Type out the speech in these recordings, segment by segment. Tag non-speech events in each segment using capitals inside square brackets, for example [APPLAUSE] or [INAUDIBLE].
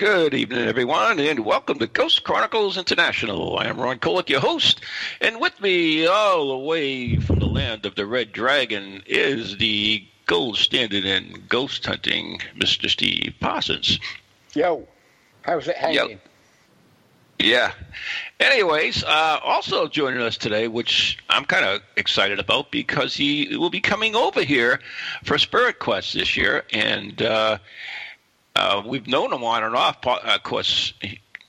Good evening, everyone, and welcome to Ghost Chronicles International. I am Ron Kolek, your host, and with me, all the way from the land of the Red Dragon, is the gold standard in ghost hunting, Mr. Steve Parsons. Yo, how's it hanging? Yep. Yeah. Anyways, uh, also joining us today, which I'm kind of excited about because he will be coming over here for Spirit Quest this year, and uh, uh, we've known him on and off. Of course,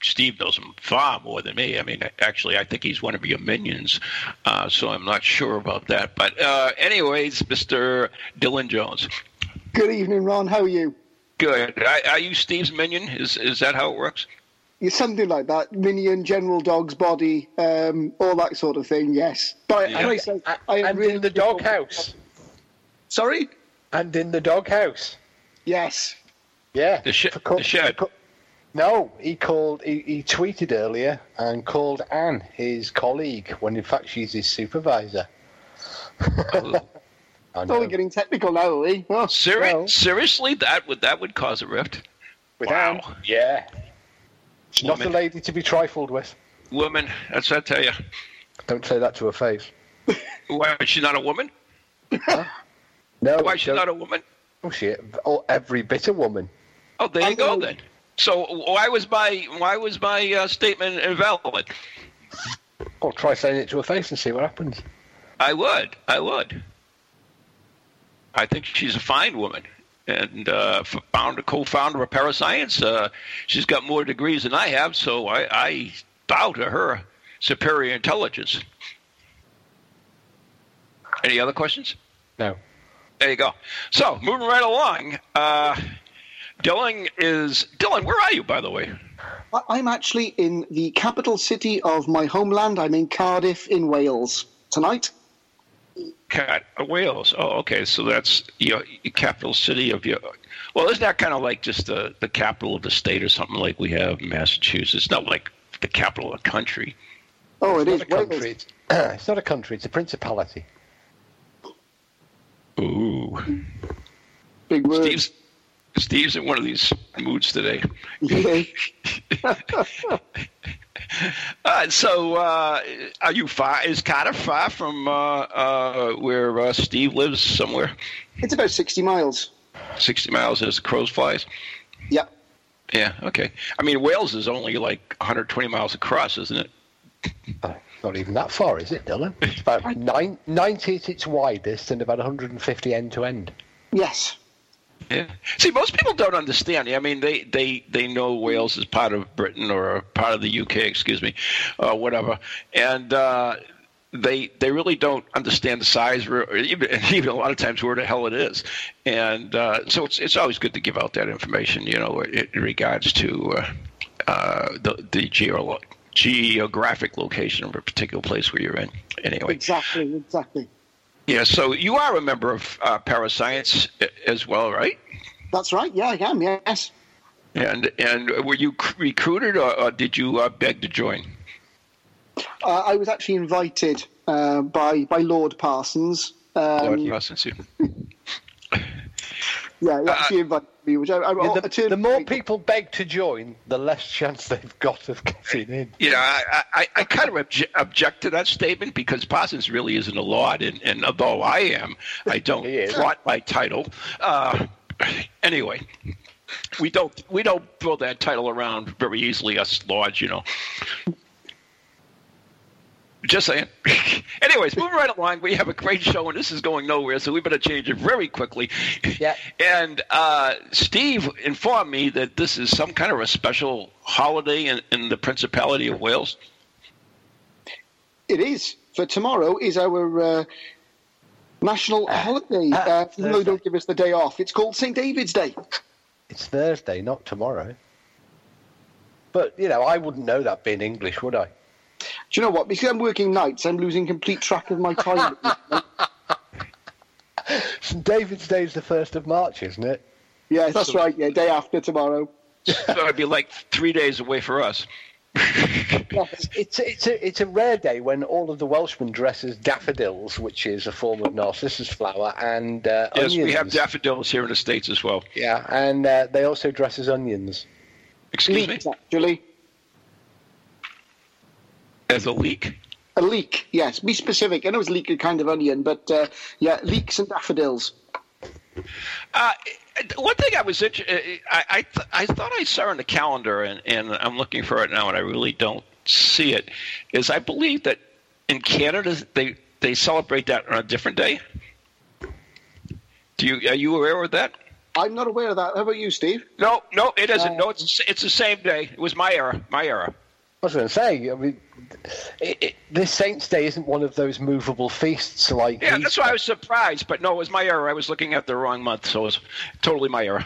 Steve knows him far more than me. I mean, actually, I think he's one of your minions, uh, so I'm not sure about that. But, uh, anyways, Mr. Dylan Jones. Good evening, Ron. How are you? Good. Are, are you Steve's minion? Is is that how it works? Yeah, something like that. Minion, General Dog's body, um, all that sort of thing. Yes, but yeah. I, say, I, I and really in the doghouse. Sorry. And in the doghouse. Yes. Yeah. The, sh- the shed. No, he called. He, he tweeted earlier and called Anne his colleague when in fact she's his supervisor. [LAUGHS] oh, we're getting technical now, are we? Oh, Seri- well. Seriously, that would that would cause a rift. With wow. Anne, yeah. She's not a lady to be trifled with. Woman, that's what I tell you. Don't say that to her face. [LAUGHS] Why is she not a woman? Huh? No. Why is she not a woman? Oh, she oh, every bit a woman. Oh, there you go then. So why was my why was my uh, statement invalid? I'll try saying it to her face and see what happens. I would. I would. I think she's a fine woman and uh, founder, co-founder of Parascience. Uh, she's got more degrees than I have, so I, I bow to her superior intelligence. Any other questions? No. There you go. So moving right along. Uh, Dylan is Dylan. Where are you, by the way? I'm actually in the capital city of my homeland. I'm in Cardiff, in Wales, tonight. Cat uh, Wales. Oh, okay. So that's your capital city of your. Well, isn't that kind of like just the the capital of the state or something like we have in Massachusetts? Not like the capital of the country. Oh, it it's is. Not a country. It's, [CLEARS THROAT] it's not a country. It's a principality. Ooh. Big word. Steve's, Steve's in one of these moods today. [LAUGHS] uh, so, uh, are you far? Is Cardiff far from uh, uh where uh, Steve lives? Somewhere? It's about sixty miles. Sixty miles as the crows flies. Yep. Yeah. Okay. I mean, Wales is only like 120 miles across, isn't it? Uh, not even that far, is it, Dylan? It's about nine, 90 at its widest and about 150 end to end. Yes. Yeah. See, most people don't understand. I mean, they, they, they know Wales is part of Britain or part of the UK, excuse me, or whatever, and uh, they they really don't understand the size, or even, [LAUGHS] even a lot of times where the hell it is. And uh, so it's it's always good to give out that information, you know, in, regards to uh, uh, the the geo- geographic location of a particular place where you're in. Anyway, exactly, exactly. Yeah, so you are a member of uh, Parascience as well, right? That's right. Yeah, I am. Yes. And and were you recruited, or, or did you uh, beg to join? Uh, I was actually invited uh, by by Lord Parsons. Um, Lord Parsons. Yeah, [LAUGHS] he actually uh, invited me. Which I, I, yeah, the, the, more people beg to join, the less [LAUGHS] chance they've got of getting in. Yeah, I, I, I kind of obje- object to that statement because Parsons really isn't a lord, and, and although I am, I don't [LAUGHS] flaunt my title. Uh, anyway, we don't we don't throw that title around very easily, us lords, you know. Just saying. [LAUGHS] Anyways, moving right along, we have a great show, and this is going nowhere, so we better change it very quickly. Yeah. [LAUGHS] And uh, Steve informed me that this is some kind of a special holiday in, in the Principality of Wales. It is. For tomorrow is our uh, national uh, holiday. Uh, uh, even don't give us the day off, it's called St. David's Day. It's Thursday, not tomorrow. But you know, I wouldn't know that being English, would I? Do you know what? Because I'm working nights, I'm losing complete track of my time. St [LAUGHS] David's Day is the first of March, isn't it? yeah, that's right. Yeah, day after tomorrow. So it'd be like three days away for us. [LAUGHS] It's it's a it's a rare day when all of the Welshmen dress as daffodils, which is a form of narcissus flower, and uh, yes, onions. we have daffodils here in the states as well. Yeah, and uh, they also dress as onions. Excuse me, Leeks, actually. As a leek. A leek, yes. Be specific. I know it's leek a kind of onion, but uh, yeah, leeks and daffodils. Uh, one thing I was interested, I I, th- I thought I saw in the calendar, and, and I'm looking for it now, and I really don't see it. Is I believe that in Canada they they celebrate that on a different day. Do you are you aware of that? I'm not aware of that. How about you, Steve? No, no, it isn't. no, it's it's the same day. It was my era. My era. I was going to say, I mean, it, it, this Saints' Day isn't one of those movable feasts like. Yeah, that's why I was surprised. But no, it was my error. I was looking at the wrong month, so it was totally my error.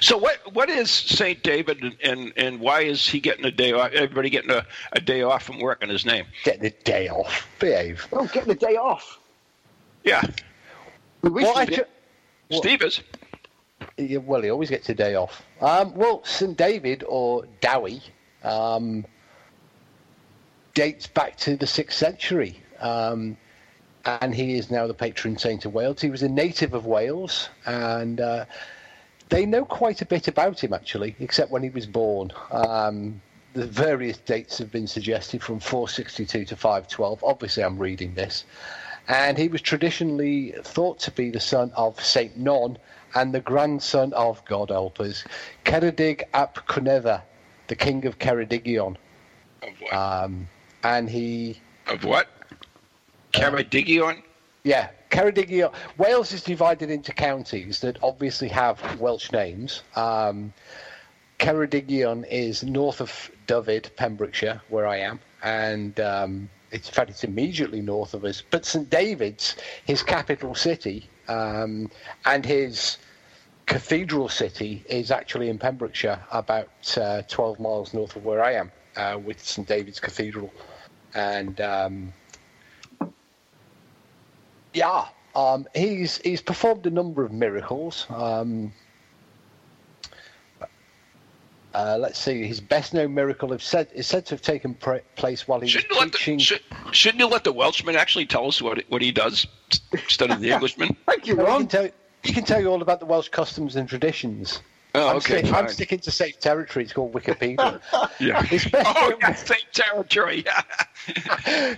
So what what is Saint David and, and, and why is he getting a day off? Everybody getting a, a day off from work in his name? Get the day off. Behave. Oh, get the day off. Yeah, We wish Well, I ju- What? Steve is. Yeah, well, he always gets a day off. Um, well, St David or Dewi um, dates back to the sixth century, um, and he is now the patron saint of Wales. He was a native of Wales, and uh, they know quite a bit about him actually, except when he was born. Um, the various dates have been suggested from 462 to 512. Obviously, I'm reading this. And he was traditionally thought to be the son of Saint Non and the grandson of, God help us, Ceredig ap Cunedda, the king of Ceredigion. Of what? Um, and he, of what? Caradigion? yeah, Ceredigion. Wales is divided into counties that obviously have Welsh names. Um, Ceredigion is north of Dyfed, Pembrokeshire, where I am, and um, it's, in fact it's immediately north of us. But St David's, his capital city, um, and his cathedral city is actually in Pembrokeshire, about uh, 12 miles north of where I am, uh, with St David's Cathedral, and um, yeah, um, he's he's performed a number of miracles. Um, uh, let's see. His best known miracle is said, is said to have taken pra- place while he was Shouldn't you, let the, should, shouldn't you let the Welshman actually tell us what what he does instead of the [LAUGHS] Englishman? Thank you, No, he, Ron. can tell, he can tell you all about the Welsh customs and traditions. Oh, I'm, okay, stick- I'm sticking to safe territory. It's called Wikipedia. [LAUGHS] Yeah. His best, Oh, known, yeah, same territory.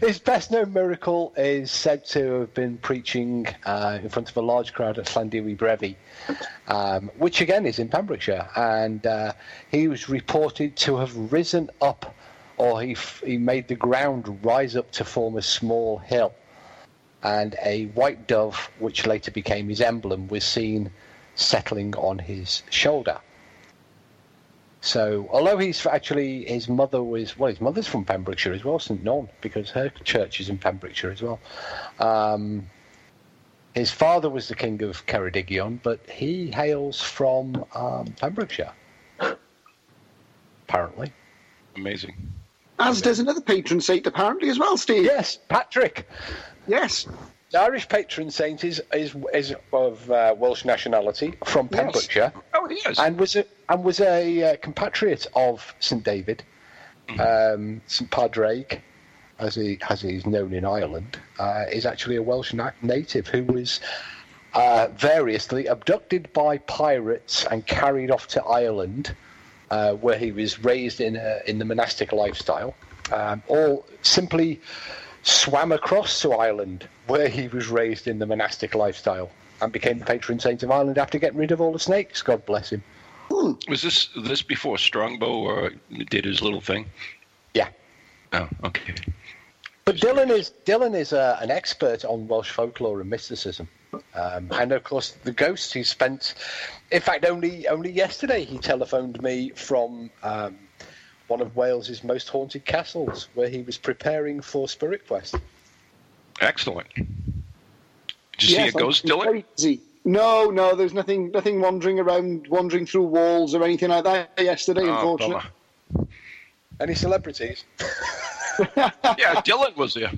His [LAUGHS] best known miracle is said to have been preaching uh, in front of a large crowd at Llanddewi Brevi, um, which again is in Pembrokeshire. And uh, he was reported to have risen up, or he, f- he made the ground rise up to form a small hill. And a white dove, which later became his emblem, was seen settling on his shoulder. So, although he's actually his mother was well, his mother's from Pembrokeshire as well, St Non, because her church is in Pembrokeshire as well. Um, his father was the king of Ceredigion, but he hails from um, Pembrokeshire, apparently. Amazing. As does another patron saint, apparently, as well, Steve. Yes, Patrick. Yes. The Irish patron saint is is, is of uh, Welsh nationality from Yes. Pembrokeshire. Oh, he is. and was a and was a uh, compatriot of St David, um, St Padraig, as he as he's known in Ireland, uh, is actually a Welsh na- native who was uh, variously abducted by pirates and carried off to Ireland, uh, where he was raised in a, in the monastic lifestyle, um, or simply swam across to Ireland, where he was raised in the monastic lifestyle. And became the patron saint of Ireland after getting rid of all the snakes. God bless him. Was this this before Strongbow or did his little thing? Yeah. Oh, okay. But Dylan is Dylan is uh, an expert on Welsh folklore and mysticism, um, and of course the ghost he spent. In fact, only only yesterday he telephoned me from um, one of Wales's most haunted castles, where he was preparing for Spirit Quest. Excellent. Did you Yes, see a ghost, I'm Dylan? No, no, there's nothing, nothing wandering around, wandering through walls or anything like that yesterday. Oh, unfortunately, bummer. Any celebrities? [LAUGHS] yeah, Dylan was there.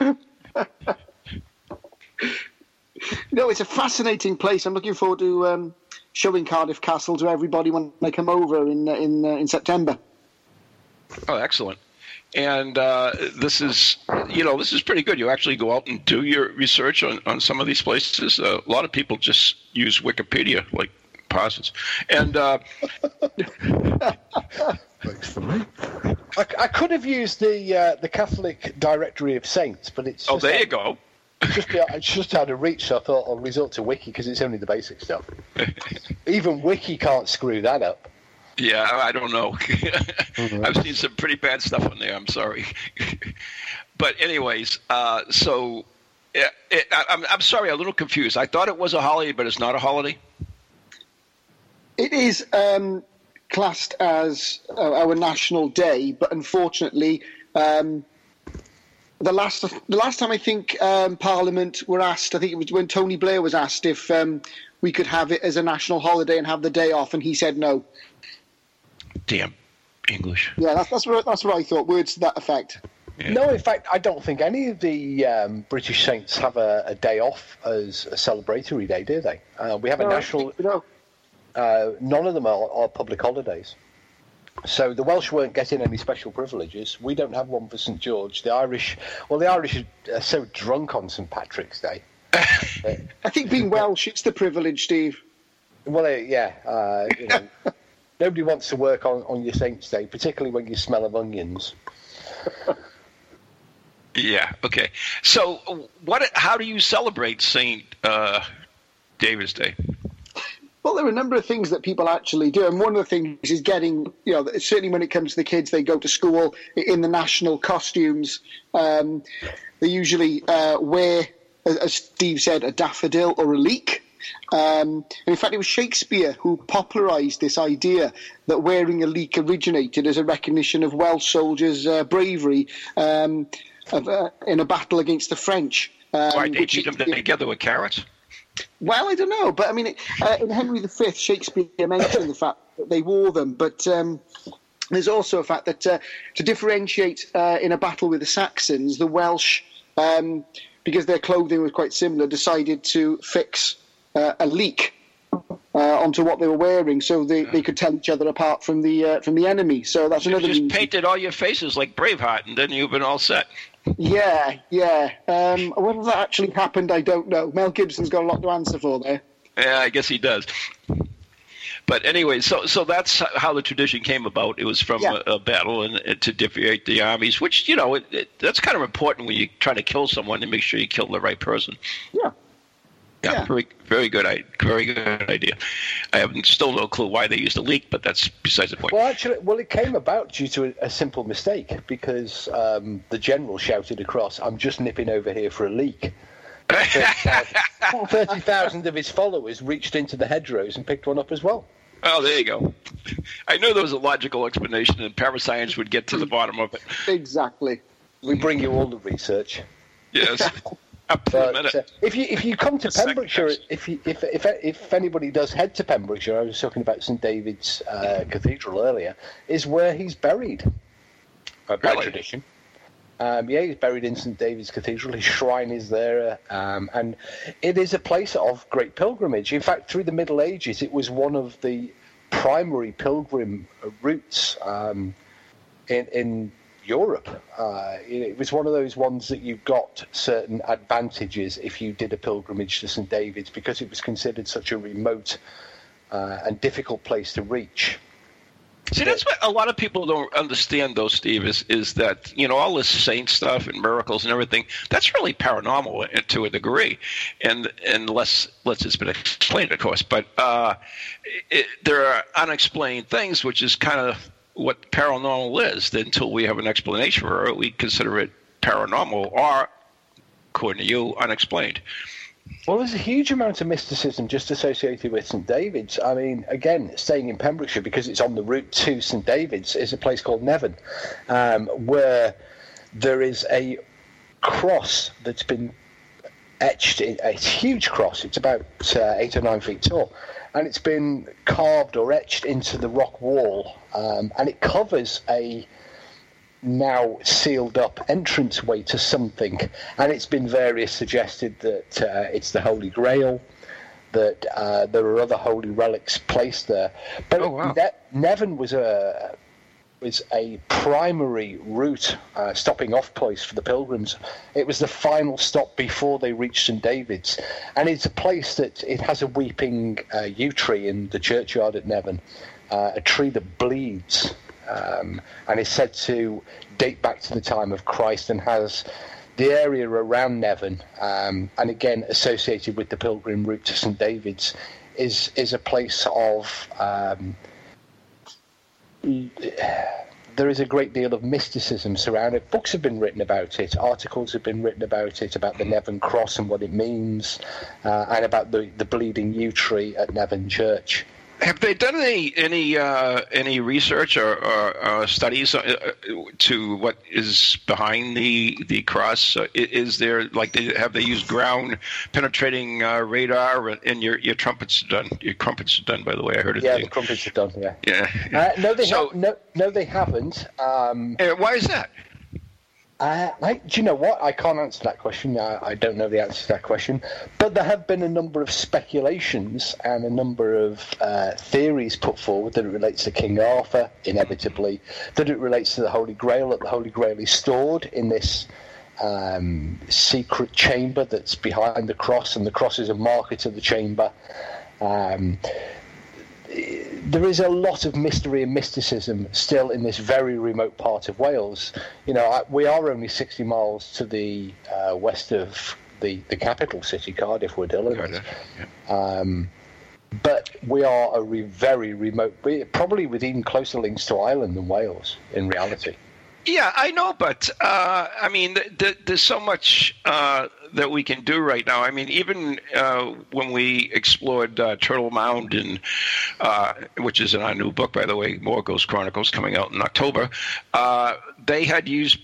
[LAUGHS] No, it's a fascinating place. I'm looking forward to um, showing Cardiff Castle to everybody when they come over in uh, in uh, in September. Oh, excellent. And uh, this is, you know, this is pretty good. You actually go out and do your research on, on some of these places. Uh, a lot of people just use Wikipedia, like posits. And uh, [LAUGHS] Works for me. I, I could have used the uh, the Catholic Directory of Saints, but it's oh, there out- you go. It's just, it's just out of reach, so I thought I'll resort to Wiki because it's only the basic stuff. [LAUGHS] Even Wiki can't screw that up. Yeah, I don't know. [LAUGHS] I've seen some pretty bad stuff on there. I'm sorry, [LAUGHS] but anyways, uh, so yeah, it, I, I'm I'm sorry, I'm a little confused. I thought it was a holiday, but it's not a holiday. It is um, classed as uh, our national day, but unfortunately, um, the last the last time I think um, Parliament were asked, I think it was when Tony Blair was asked if um, we could have it as a national holiday and have the day off, and he said no. Damn English. Yeah, that's that's what that's what I thought. Words to that effect. Yeah. No, in fact, I don't think any of the um, British Saints have a, a day off as a celebratory day, do they? Uh, we have a national. No. Uh, none of them are, are public holidays. So the Welsh weren't getting any special privileges. We don't have one for St George. The Irish, well, the Irish are so drunk on St Patrick's Day. [LAUGHS] I think being Welsh, it's the privilege, Steve. Well, uh, yeah, uh, you know, [LAUGHS] nobody wants to work on, on your Saints' Day, particularly when you smell of onions. [LAUGHS] Yeah. Okay. So, what? How do you celebrate Saint uh, David's Day? Well, there are a number of things that people actually do, and one of the things is getting, you know, certainly when it comes to the kids, they go to school in the national costumes. Um, they usually uh, wear, as Steve said, a daffodil or a leek. Um, and in fact, it was Shakespeare who popularised this idea that wearing a leek originated as a recognition of Welsh soldiers' uh, bravery um, of, uh, in a battle against the French. Um, Why they beat them together with carrots? Well, I don't know, but I mean, uh, in Henry V, Shakespeare mentioned the fact that they wore them, but um, there's also a fact that uh, to differentiate uh, in a battle with the Saxons, the Welsh, um, because their clothing was quite similar, decided to fix uh, a leek uh, onto what they were wearing, so they, they could tell each other apart from the uh, from the enemy. So that's You another. just reason. painted all your faces like Braveheart, and then you've been all set. Yeah, yeah. Um, whether that actually happened, I don't know. Mel Gibson's got a lot to answer for there. Yeah, I guess he does. But anyway, so so that's how the tradition came about. It was from Yeah. a, a battle and, and to differentiate the armies, which you know it, it, that's kind of important when you try to kill someone to make sure you kill the right person. Yeah. Yeah, Yeah. very very good, i- very good idea. I have still no clue why they used a leek, but that's besides the point. Well, actually, well, it came about due to a, a simple mistake because um, the general shouted across, "I'm just nipping over here for a leak." [LAUGHS] Thirty thousand of his followers reached into the hedgerows and picked one up as well. oh, there you go. I knew there was a logical explanation, and parascience would get to the bottom of it. Exactly. We bring you all the research. Yes, [LAUGHS] up But uh, if you if you come to [LAUGHS] The Pembrokeshire, if, you, if if if anybody does head to Pembrokeshire, I was talking about St David's uh, Cathedral earlier, is where he's buried uh, by Really? tradition. Um, yeah, he's buried in St David's Cathedral. His shrine is there, um, and it is a place of great pilgrimage. In fact, through the Middle Ages, it was one of the primary pilgrim routes um, in, in Europe. Uh, it was one of those ones that you got certain advantages if you did a pilgrimage to St David's because it was considered such a remote uh, and difficult place to reach. See, that's what a lot of people don't understand, though, Steve, is, is that, you know, all this saint stuff and miracles and everything, that's really paranormal to a degree. And unless, unless it's been explained, of course. But uh, it, there are unexplained things, which is kind of what paranormal is. Until we have an explanation for it, we consider it paranormal or, according to you, unexplained. Well, there's a huge amount of mysticism just associated with St David's. I mean, again, staying in Pembrokeshire because it's on the route to St David's is a place called Nevern, um, where there is a cross that's been etched. In, a huge cross. It's about uh, eight or nine feet tall, and it's been carved or etched into the rock wall, um, and it covers a now sealed up entranceway to something, and it's been various suggested that uh, it's the Holy Grail, that uh, there are other holy relics placed there. But oh, wow. ne- Nevern was a was a primary route uh, stopping off place for the pilgrims. It was the final stop before they reached St David's, and it's a place that it has a weeping uh, yew tree in the churchyard at Nevern, uh, a tree that bleeds, um, and is said to date back to the time of Christ and has the area around Nevern, um, and again associated with the pilgrim route to St David's, is is a place of um, there is a great deal of mysticism surrounding it. Books have been written about it, articles have been written about it, about the Nevern Cross and what it means, uh, and about the, the bleeding yew tree at Nevern Church. Have they done any any uh, any research or, or uh, studies uh, to what is behind the the cross? Uh, is there like have they used ground penetrating uh, radar? And your your trumpets are done. Your trumpets are done, by the way. I heard it. Yeah, the trumpets are done. Yeah. Yeah. no, they so, ha- no, no, they haven't. Um, why is that? Uh, I, do you know what? I can't answer that question. I, I, don't know the answer to that question. But there have been a number of speculations and a number of uh, theories put forward that it relates to King Arthur, inevitably, that it relates to the Holy Grail, that the Holy Grail is stored in this um, secret chamber that's behind the cross, and the cross is a marker to the chamber. Um, there is a lot of mystery and mysticism still in this very remote part of Wales. You know, I, we are only 60 miles to the uh, west of the, the capital city, Cardiff, where Dylan is. Yeah. Um, but we are a re- very remote, probably with even closer links to Ireland than Wales in reality. Yeah, I know, but uh, I mean, th- th- there's so much uh, that we can do right now. I mean, even uh, when we explored uh, Turtle Mound, in, uh, which is in our new book, by the way, More Ghost Chronicles, coming out in October, uh, they had used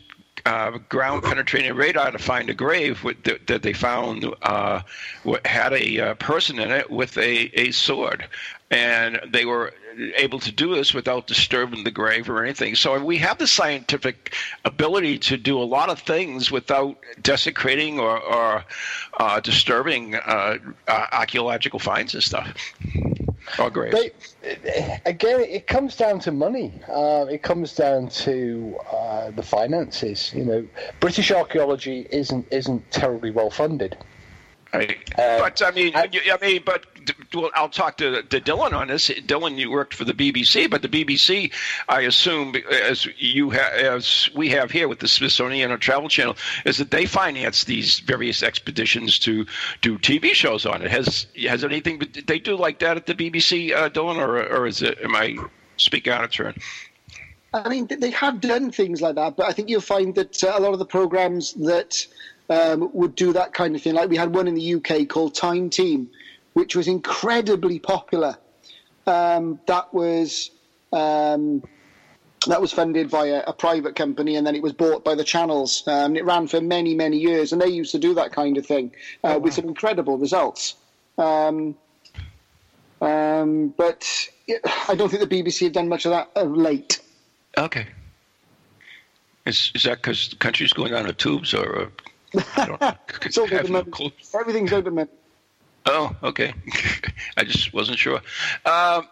uh, ground penetrating radar to find a grave with, that, that, they found uh, had a uh, person in it with a, a sword. And they were able to do this without disturbing the grave or anything. So we have the scientific ability to do a lot of things without desecrating or, or uh, disturbing uh, uh, archaeological finds and stuff. Or graves. They, again, it comes down to money. Uh, it comes down to uh, the finances. You know, British archaeology isn't isn't terribly well funded. Right. Uh, but I mean, I, I, mean, but well, I'll talk to, to Dylan on this. Dylan, you worked for the BBC, but the BBC, I assume, as you ha- as we have here with the Smithsonian or Travel Channel, is that they finance these various expeditions to do TV shows on it. Has has anything they do like that at the BBC, uh, Dylan, or or is it? Am I speaking out of turn? I mean, they have done things like that, but I think you'll find that uh, a lot of the programs that um, would do that kind of thing. Like we had one in the UK called Time Team, which was incredibly popular. Um, that was um, that was funded by a, private company, and then it was bought by the channels. Um, it ran for many, many years, and they used to do that kind of thing uh, oh, wow. with some incredible results. Um, um, but I don't think the BBC have done much of that of late. Okay. Is, is that because the country's going down the tubes, or [LAUGHS] it's all no Everything's open Oh, okay. [LAUGHS] I just wasn't sure. Um,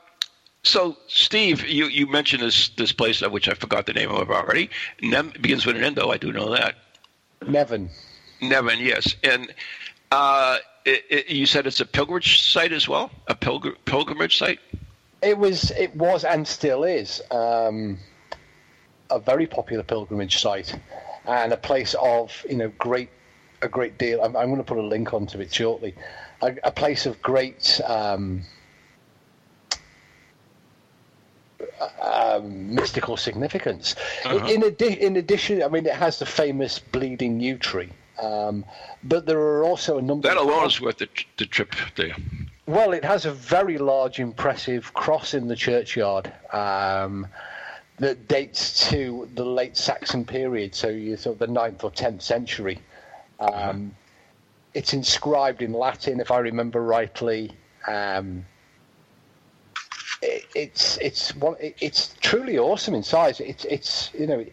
so, Steve, you, you mentioned this this place, uh, which I forgot the name of already. Nem begins with an N, though. I do know that. Nevern. Nevern, yes. And uh, it, it, you said it's a pilgrimage site as well? A pilgr pilgrimage site? It was, it was, and still is um, a very popular pilgrimage site and a place of you know great a great deal. I'm, I'm going to put a link onto it shortly. A, a place of great um, um, mystical significance. Uh-huh. In, adi- in addition, I mean, it has the famous bleeding yew tree, um, but there are also a number. That alone is worth the, the trip there. Well, it has a very large, impressive cross in the churchyard. Um, that dates to the late Saxon period, so you thought the 9th or 10th century. Um. It's inscribed in Latin, if I remember rightly. Um, it's it's one it's truly awesome in size. It's it's you know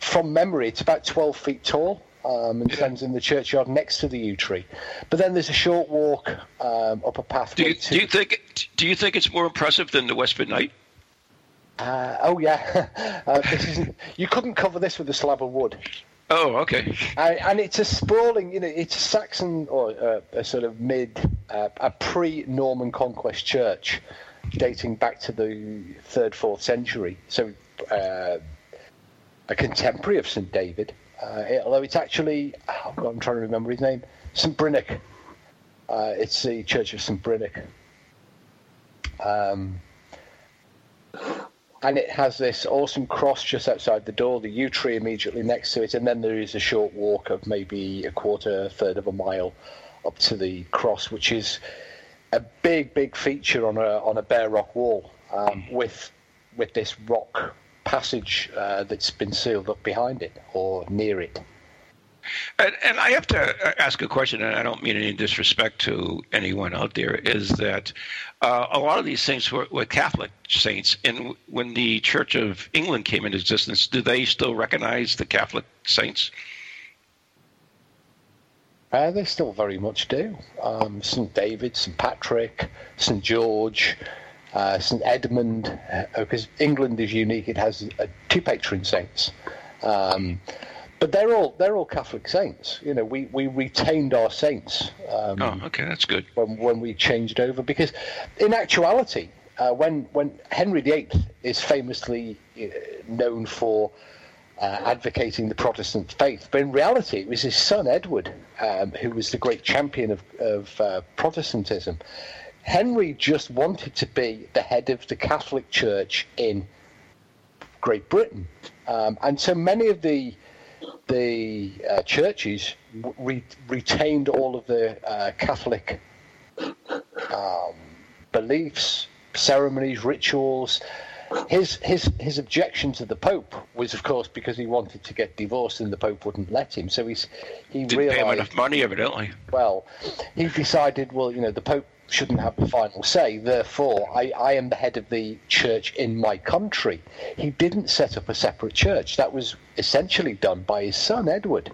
from memory it's about twelve feet tall. Um, and Yeah. stands in the churchyard next to the yew tree, but then there's a short walk um, up a Do you, to do you think do you think it's more impressive than the Westford Knight? Uh, oh yeah, [LAUGHS] uh, you couldn't cover this with a slab of wood. Oh, okay. And, and it's a sprawling, you know, it's a Saxon or uh, a sort of mid, uh, a pre-Norman conquest church, dating back to the third, fourth century. So, uh, a contemporary of St David, uh, it- although it's actually, oh God, I'm trying to remember his name, St Brynach. Uh, it's the Church of St Brynach. Um, and it has this awesome cross just outside the door, the yew tree immediately next to it, and then there is a short walk of maybe a quarter, a third of a mile up to the cross, which is a big, big feature on a on a bare rock wall um, with with this rock passage uh, that's been sealed up behind it or near it. And, and I have to uh, ask a question, and I don't mean any disrespect to anyone out there, is that uh, a lot of these saints were, were Catholic saints, and when the Church of England came into existence, do they still recognize the Catholic saints? Uh, they still very much do. Um, St. David, St. Patrick, St. George, uh, St. Edmund, because England is unique. It has uh, two patron saints. Um, but they're all they're all Catholic saints. You know, we, we retained our saints um, Oh, okay, that's good. when when we changed over because, in actuality, uh, when when Henry VIII is famously uh, known for uh, advocating the Protestant faith, but in reality, it was his son Edward um, who was the great champion of of uh, Protestantism. Henry just wanted to be the head of the Catholic Church in Great Britain, um, and so many of the the uh, churches re- retained all of the uh, Catholic um, beliefs, ceremonies, rituals. His his his objection to the Pope was, of course, because he wanted to get divorced and the Pope wouldn't let him. So he's he Didn't pay him enough money, evidently. well, he decided, well, you know, the Pope shouldn't have the final say, therefore, I, I am the head of the church in my country. He didn't set up a separate church. That was essentially done by his son, Edward.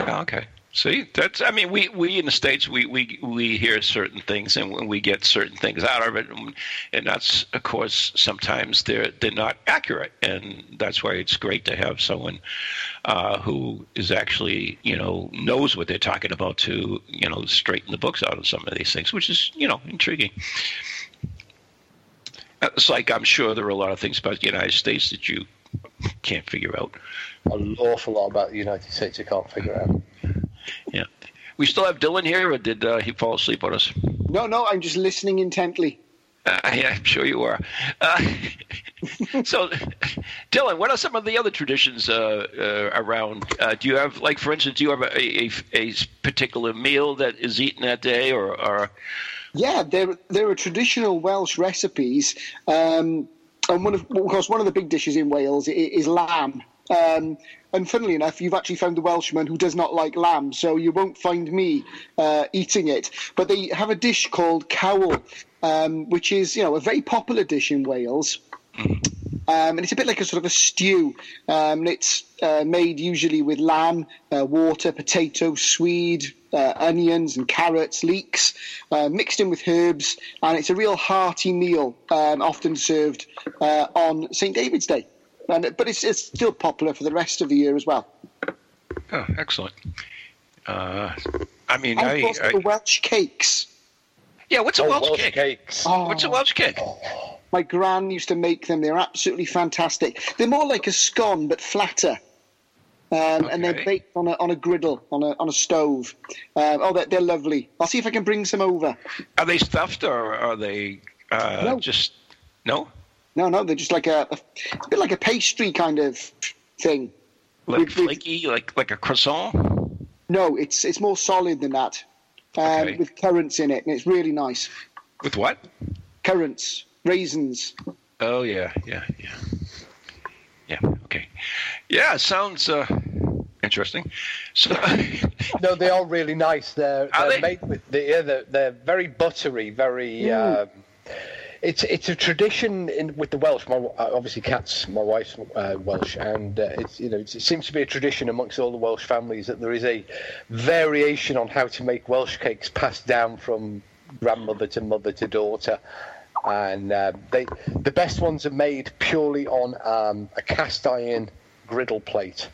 Oh, okay. See, that's. I mean, we, we in the states we, we we hear certain things and we get certain things out of it, and, and that's of course sometimes they're they're not accurate, and that's why it's great to have someone uh, who is actually you know knows what they're talking about to you know straighten the books out of some of these things, which is you know intriguing. It's like I'm sure there are a lot of things about the United States that you can't figure out. An awful lot about the United States I can't figure out. Yeah. We still have Dylan here, or did uh, he fall asleep on us? No, no, I'm just listening intently. Uh, yeah, I'm sure you are. Uh, [LAUGHS] so, Dylan, what are some of the other traditions uh, uh, around? Uh, do you have, like, for instance, do you have a, a, a particular meal that is eaten that day, or, or Yeah, there there are traditional Welsh recipes, um, and one of, of course one of the big dishes in Wales i- is lamb. Um, and funnily enough, you've actually found the Welshman who does not like lamb, so you won't find me uh, eating it. But they have a dish called cawl, um, which is you know a very popular dish in Wales. Um, and it's a bit like a sort of a stew. Um, it's uh, made usually with lamb, uh, water, potato, swede, uh, onions, and carrots, leeks, uh, mixed in with herbs. And it's a real hearty meal, um, often served uh, on St. David's Day. And, but it's, it's still popular for the rest of the year as well. oh, excellent. Uh, I mean, And I, of course, I the Welsh cakes. yeah. What's a Oh, Welsh, Welsh cake? cakes. Oh, What's a Welsh cake? My gran used to make them. They're absolutely fantastic. They're more like a scone, but flatter. Um, And they're baked on a, on a griddle, on a, on a stove. Um, oh, they're, they're lovely. I'll see if I can bring some over. Are they stuffed, or are they uh, No. just no? No, no, they're just like a, a, a bit like a pastry kind of thing. Like With- with- flaky, like like a croissant? No, it's it's more solid than that, um, Okay. with currants in it, and it's really nice. With what? Currants, raisins. Oh yeah, yeah, yeah, yeah. Okay, yeah. Sounds uh, interesting. So, [LAUGHS] No, they are really nice. They're, Are they're they? made with the, yeah, they're, they're very buttery, very. Um, it's it's a tradition in, with the Welsh. My obviously, Kat's my wife's uh, Welsh, and uh, it's you know it seems to be a tradition amongst all the Welsh families that there is a variation on how to make Welsh cakes passed down from grandmother to mother to daughter, and uh, they the best ones are made purely on um, a cast iron griddle plate.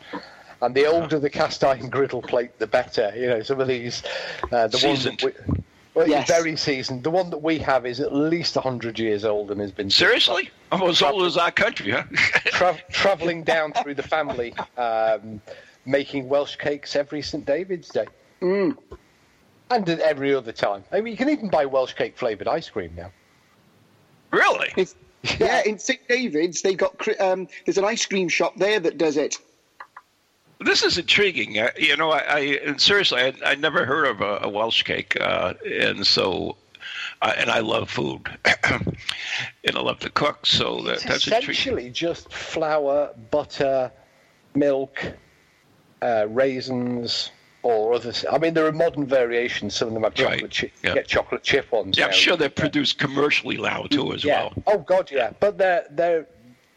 And the older the cast iron [LAUGHS] griddle plate, the better. You know, some of these, uh, the Seasoned. ones. That we, well, Yes. very seasoned. The one that we have is at least 100 years old and has been Seriously? Almost as old as our country, huh? [LAUGHS] tra- traveling down through the family, um, making Welsh cakes every St David's Day. Mm. And at every other time. I mean, you can even buy Welsh cake flavoured ice cream now. really? It's, yeah, in St David's, they got um, there's an ice cream shop there that does it. This is intriguing. Uh, you know, I, I and seriously, I, I never heard of a, a Welsh cake, uh, and so, uh, and I love food, [CLEARS THROAT] and I love to cook. So that, that's intriguing. essentially just flour, butter, milk, uh, raisins, or other. I mean, there are modern variations. Some of them have chocolate Right, chip. yeah. Get chocolate chip ones. Yeah, I'm sure they're produced commercially now too, as yeah. well. Oh God, yeah. But they're they're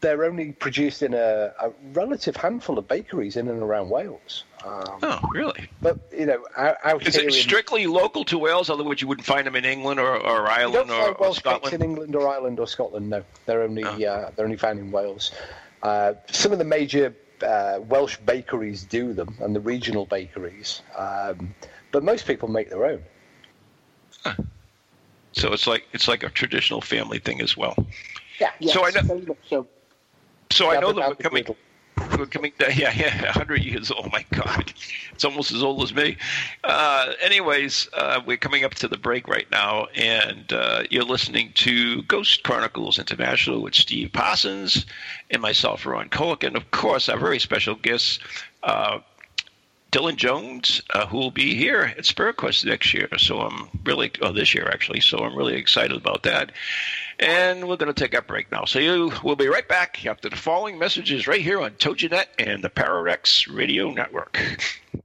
they're only produced in a, a relative handful of bakeries in and around Wales. Um, Oh, really? but you know, out, out Is it in, strictly local to Wales? Otherwise, you wouldn't find them in England or, or Ireland or, or cakes in England or Ireland or Scotland. No, they're only Oh. uh, they're only found in Wales. Uh, some of the major uh, Welsh bakeries do them, and the regional bakeries. Um, but most people make their own. So it's like it's like a traditional family thing as well. Yeah. Yes, So I know- much so. I know that we're coming. We're coming. down- Yeah, yeah, hundred years. Oh my God, it's almost as old as me. Uh, anyways, uh, we're coming up to the break right now, and uh, you're listening to Ghost Chronicles International with Steve Parsons and myself, Ron Kolek, and of course our very special guests. Dylan Jones, uh, who will be here at Spirit Quest next year. So I'm really, oh, this year actually. So I'm really excited about that. And we're going to take a break now. So you will be right back after the following messages right here on TogiNet and the Pararex Radio Network. [LAUGHS]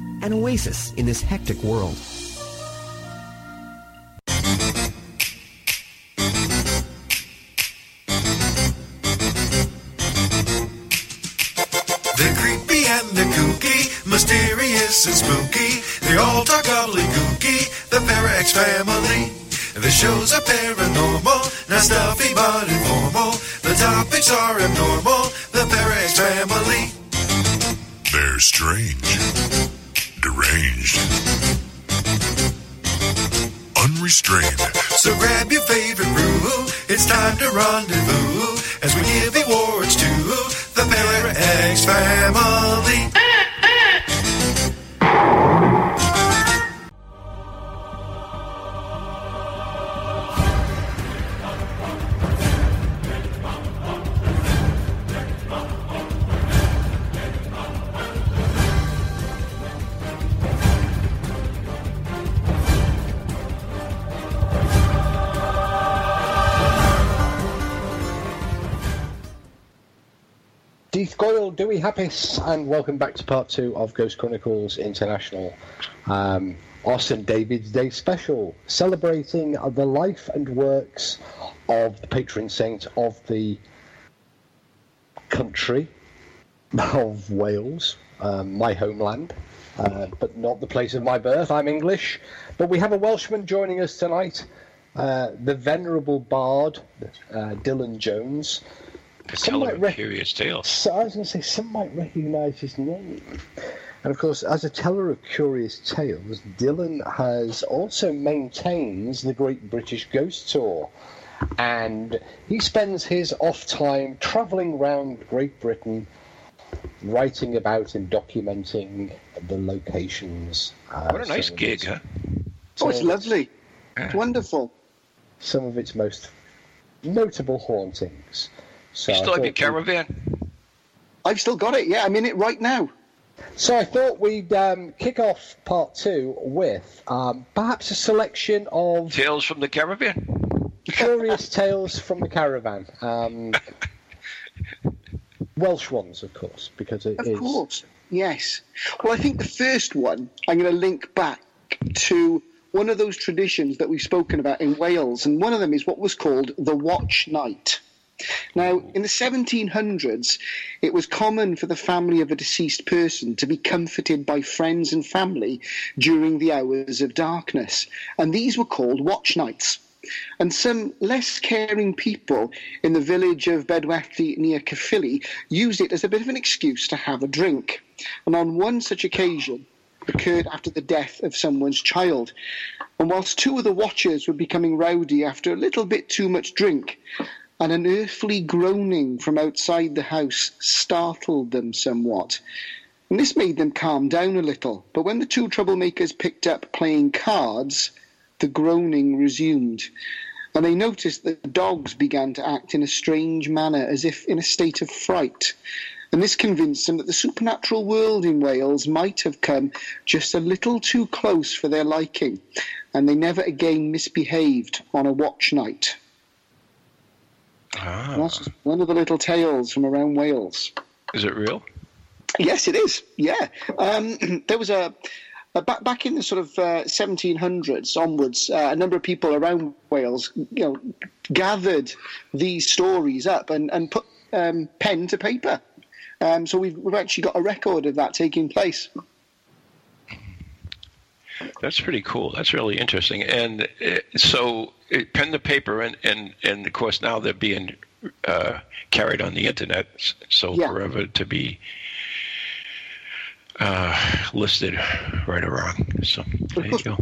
an oasis in this hectic world. They're creepy and they're kooky, mysterious and spooky. They all talk gobbledygooky, the Parax family. The shows are paranormal, not stuffy but informal. The topics are abnormal, the Parax family. They're strange, deranged, unrestrained. So grab your favorite brew, it's time to rendezvous as we give awards to the Parax family. Gŵyl, Dewi Hapus, and welcome back to part two of Ghost Chronicles International. Um, St. David's Day special, celebrating the life and works of the patron saint of the country of Wales, um, my homeland, uh, but not the place of my birth. I'm English. But we have a Welshman joining us tonight, uh, the venerable bard, uh, Dylan Jones. Some Tell might of rec- curious tales. so I was going to say, some might recognise his name. And of course, as a teller of curious tales, Dylan has also maintains the Great British Ghost Tour. And he spends his off time travelling around Great Britain, writing about and documenting the locations. Uh, What a nice gig, its- huh? Oh, it's some its- lovely. It's wonderful. Some of its most notable hauntings. So You I still have your thought we- caravan? I've still got it. Yeah, I'm in it right now. So I thought we'd um, kick off part two with um, perhaps a selection of Tales from the caravan? curious [LAUGHS] tales from the caravan. Um, Welsh ones, of course, because it Of is- course. Yes. Well, I think the first one, I'm going to link back to one of those traditions that we've spoken about in Wales, and one of them is what was called the watch night. Now, in the 1700s, it was common for the family of a deceased person to be comforted by friends and family during the hours of darkness, and these were called watch nights. And some less caring people in the village of Bedwellty near Caerphilly used it as a bit of an excuse to have a drink. And on one such occasion, occurred after the death of someone's child. And whilst two of the watchers were becoming rowdy after a little bit too much drink, an unearthly groaning from outside the house startled them somewhat. And this made them calm down a little. But when the two troublemakers picked up playing cards, the groaning resumed. And they noticed that the dogs began to act in a strange manner, as if in a state of fright. And this convinced them that the supernatural world in Wales might have come just a little too close for their liking. And they never again misbehaved on a watch night. Ah, And That's just one of the little tales from around Wales. is it real? Yes, it is. Yeah, um, [CLEARS THROAT] there was a, a back back in the sort of uh, 1700s onwards. Uh, a number of people around Wales, you know, gathered these stories up and and put um, pen to paper. Um, so we've we've actually got a record of that taking place. That's pretty cool. That's really interesting. And uh, so, pen to paper, and, and, and of course, now they're being uh, carried on the internet, so Yeah. forever to be uh, listed right or wrong. So, there you go.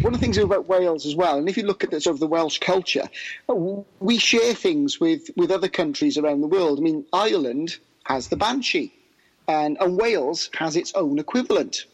one of the things about Wales as well, and if you look at the sort of the Welsh culture, uh, we share things with, with other countries around the world. I mean, Ireland has the Banshee, and, and Wales has its own equivalent.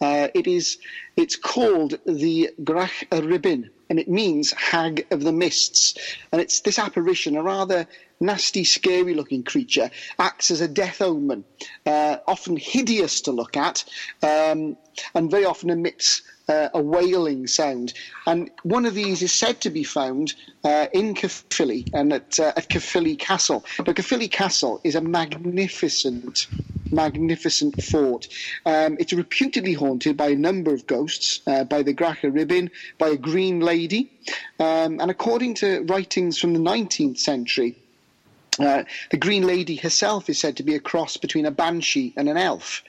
Uh, it is it's called the Gwrach Rhibyn, and it means Hag of the Mists. And it's this apparition, a rather nasty, scary-looking creature, acts as a death omen, uh, often hideous to look at, um, and very often emits uh, a wailing sound. And one of these is said to be found uh, in Caerphilly and at, uh, at Caerphilly Castle. Now, Caerphilly Castle is a magnificent, magnificent fort. Um, it's reputedly haunted by a number of ghosts, uh, by the Gwrach y Rhibyn, by a green lady, um, and according to writings from the 19th century, uh, the Green Lady herself is said to be a cross between a banshee and an elf.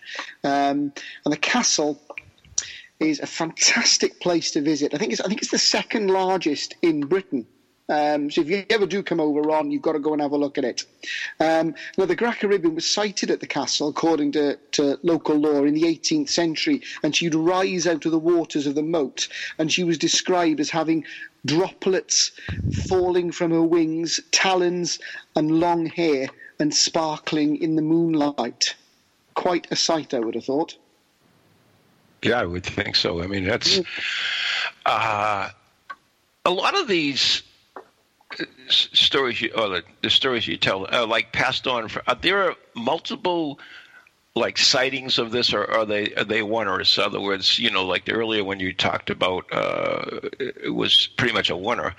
Um, and the castle is a fantastic place to visit. I think it's I think it's the second largest in Britain. Um, so if you ever do come over, Ron, you've got to go and have a look at it. Um, now, the Gwrach y Rhibyn was sighted at the castle, according to, to local lore, in the 18th century, and she'd rise out of the waters of the moat, and she was described as having droplets falling from her wings, talons, and long hair, and sparkling in the moonlight. Quite a sight, I would have thought. Yeah, I would think so. I mean, that's uh, a lot of these uh, stories, you, or the, the stories you tell, are like passed on. For, are there are multiple like sightings of this, or are they are they one? Or in other words, you know, like the earlier when you talked about, uh, it was pretty much a.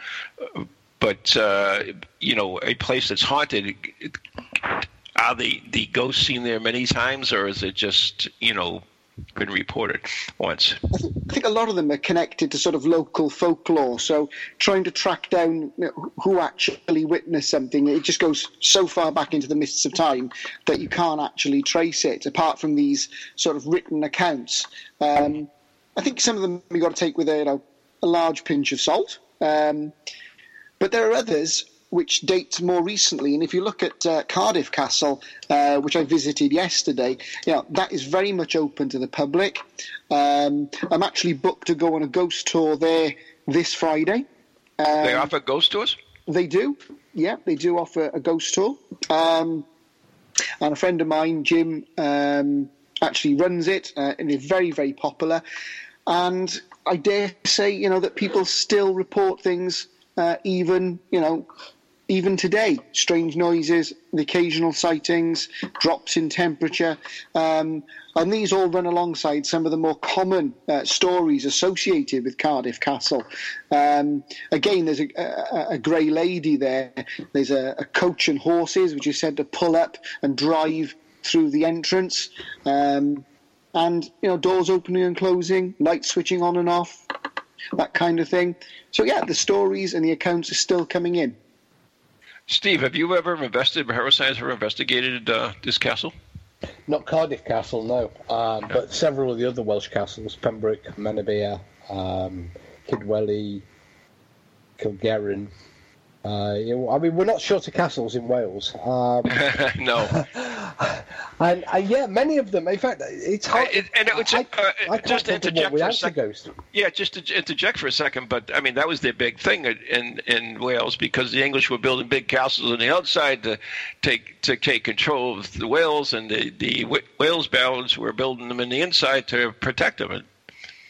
Uh, But uh, you know, a place that's haunted. are the the ghosts seen there many times, or is it just you know been reported once? I think, I think a lot of them are connected to sort of local folklore. So trying to track down who actually witnessed something, it just goes so far back into the mists of time that you can't actually trace it. Apart from these sort of written accounts, um, I think some of them you've got to take with a, you know, a large pinch of salt. Um, but there are others which dates more recently. And if you look at uh, Cardiff Castle, uh, which I visited yesterday, you know, that is very much open to the public. Um, I'm actually booked to go on a ghost tour there this Friday. Um, they offer ghost tours. They do, yeah, they do offer a ghost tour. Um, and a friend of mine, Jim, um, actually runs it, uh, and it's very, very popular. And I dare say, you know, that people still report things, uh, even, you know, even today, strange noises, the occasional sightings, drops in temperature, um, and these all run alongside some of the more common uh, stories associated with Cardiff Castle. Um, again, there's a, a, a grey lady there. There's a, a, coach and horses, which is said to pull up and drive through the entrance, um, and you know doors opening and closing, lights switching on and off, that kind of thing. So yeah, the stories and the accounts are still coming in. Steve, have you ever invested, ParaScience ever investigated uh, this castle? Not Cardiff Castle, no, um, but several of the other Welsh castles, Pembroke, Manorbier, um, Kidwelly, Cilgerran. Uh, I mean, we're not short of castles in Wales. Um, [LAUGHS] no. [LAUGHS] and, and, yeah, many of them. In fact, it's hard. I, and it, I, uh, I just to interject for a second. Yeah, just to interject for a second. But I mean, that was their big thing in in Wales because the English were building big castles on the outside to take to take control of the Wales, and the the Wales barons were building them in the inside to protect them.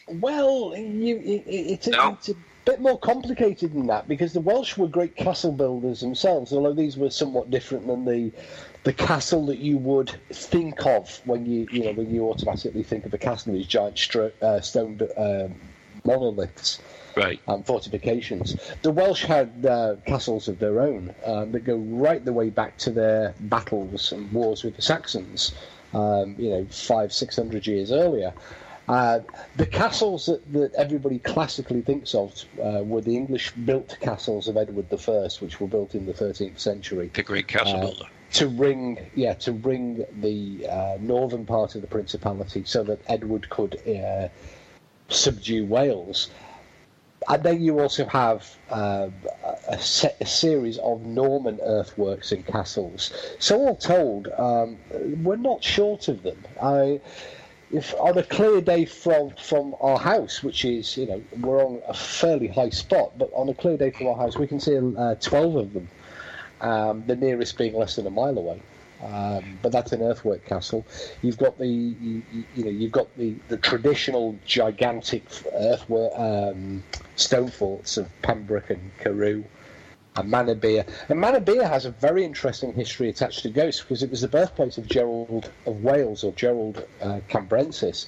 Well, you, it, it's, no? it's a bit more complicated than that because the Welsh were great castle builders themselves, although these were somewhat different than the the castle that you would think of when you you know when you automatically think of a castle, these giant stro- uh, stone um, monoliths. Right. And fortifications. The Welsh had uh, castles of their own um, that go right the way back to their battles and wars with the Saxons. Um, you know, five, six hundred years earlier. Uh, the castles that, that, everybody classically thinks of uh, were the English built castles of Edward I, which were built in the 13th century. The great castle uh, builder. To ring, yeah, to ring the uh, northern part of the principality, so that Edward could uh, subdue Wales. And then you also have um, a, set, a, series of Norman earthworks and castles. So all told, um, we're not short of them. I if on a clear day from from our house, which is you know we're on a fairly high spot, but on a clear day from our house, we can see uh, twelve of them. Um, the nearest being less than a mile away. Um, but that's an earthwork castle. You've got the you, you know you've got the, the traditional gigantic earthwork um, stone forts of Pembroke and Carew and Manorbier has a very interesting history attached to ghosts because it was the birthplace of Gerald of Wales or Gerald uh, Cambrensis,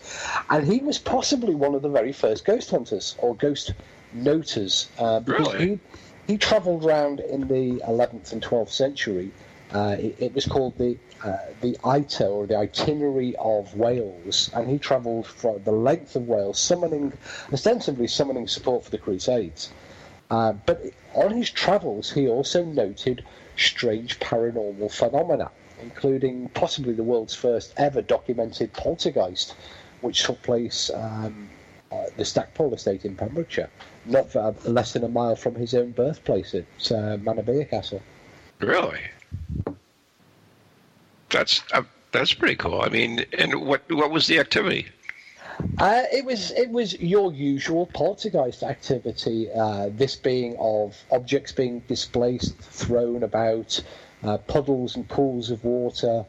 and he was possibly one of the very first ghost hunters or ghost noters uh, because really? he he travelled around in the 11th and 12th century. Uh, it, it, was called the uh, the ITA or the Itinerary of Wales, and he travelled for the length of Wales, summoning ostensibly summoning support for the Crusades. Uh, but on his travels, he also noted strange paranormal phenomena, including possibly the world's first ever documented poltergeist, which took place um, at the Stackpole estate in Pembrokeshire, not far, less than a mile from his own birthplace at uh, Castle. Really? That's uh, that's pretty cool. I mean, and what what was the activity? Uh, it was it was your usual poltergeist activity. Uh, this being of objects being displaced, thrown about, uh, puddles and pools of water,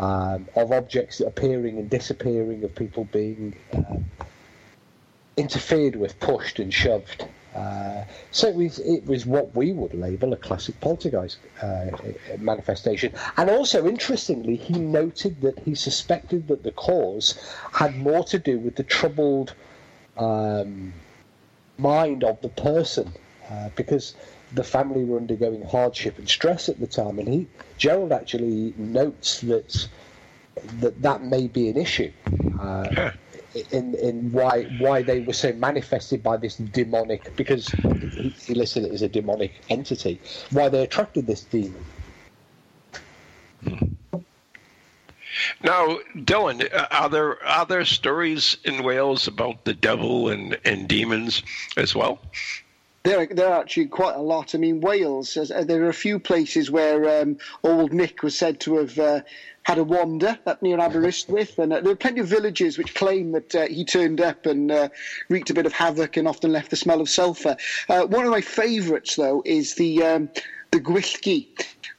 um, of objects appearing and disappearing, of people being uh, interfered with, pushed and shoved. Uh, so it was, it was what we would label a classic poltergeist uh, manifestation. And also, interestingly, he noted that he suspected that the cause had more to do with the troubled um, mind of the person. Uh, because the family were undergoing hardship and stress at the time, and he Gerald actually notes that that that may be an issue. In in why why they were so manifested by this demonic because he, he listed it as a demonic entity. Why they attracted this demon. Now, Dylan, uh, are there are there stories in Wales about the devil and, and demons as well? There, there are actually quite a lot. I mean, Wales, uh, there are a few places where um, Old Nick was said to have uh, had a wander up near Aberystwyth, and uh, there are plenty of villages which claim that uh, he turned up and uh, wreaked a bit of havoc and often left the smell of sulphur. Uh, one of my favourites, though, is the um, the gwyllgi.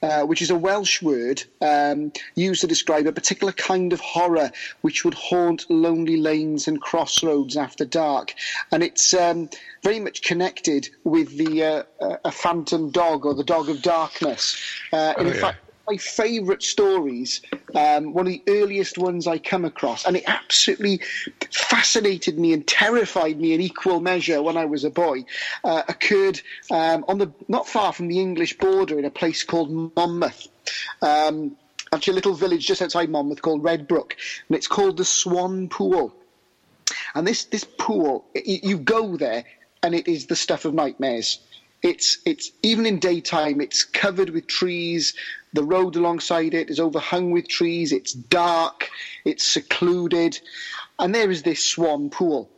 Uh, which is a Welsh word um, used to describe a particular kind of horror which would haunt lonely lanes and crossroads after dark. And it's um, very much connected with the uh, uh a phantom dog or the dog of darkness. Uh, Oh, in yeah. fact, my favourite stories, um, one of the earliest ones I come across, and it absolutely fascinated me and terrified me in equal measure when I was a boy, uh, occurred um, on the not far from the English border in a place called Monmouth. Um, actually, a little village just outside Monmouth called Redbrook, and it's called the Swan Pool. And this this pool, you go there, and it is the stuff of nightmares. It's it's even in daytime, it's covered with trees. The road alongside it is overhung with trees. It's dark. It's secluded, and there is this swan pool.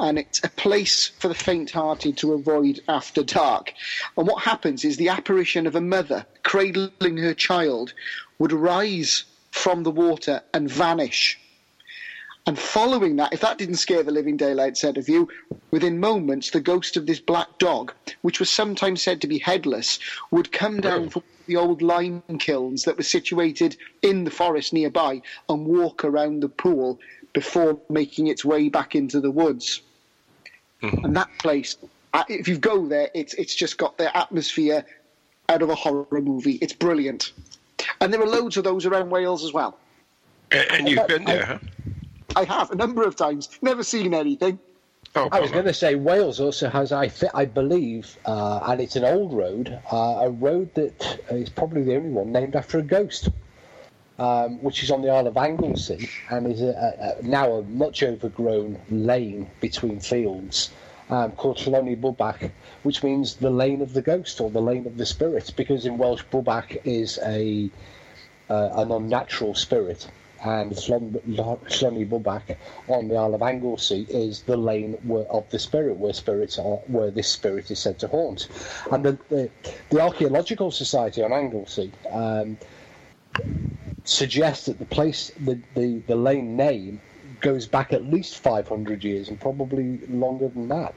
And it's a place for the faint-hearted to avoid after dark. And what happens is the apparition of a mother cradling her child would rise from the water and vanish. And following that, if that didn't scare the living daylights out of you, within moments, the ghost of this black dog, which was sometimes said to be headless, would come down from the old lime kilns that were situated in the forest nearby and walk around the pool before making its way back into the woods. And that place, uh, if you go there, it's it's just got the atmosphere out of a horror movie. It's brilliant. And there are loads of those around Wales as well. And, and you've been there, huh? I have a number of times. Never seen anything. Oh, I was going to say Wales also has, I, thi- I believe, uh, and it's an old road, uh, a road that is probably the only one named after a ghost, um, which is on the Isle of Anglesey and is a, a, a, now a much overgrown lane between fields um, called Llwni Bwbach, which means the lane of the ghost or the lane of the spirit, because in Welsh Bwbach is a uh, an unnatural spirit. And Llon- Llwni on the Isle of Anglesey is the lane where, of the spirit, where spirits are, where this spirit is said to haunt. And the the, the Archaeological Society on Anglesey um, suggests that the place, the, the, the lane name, goes back at least 500 years and probably longer than that.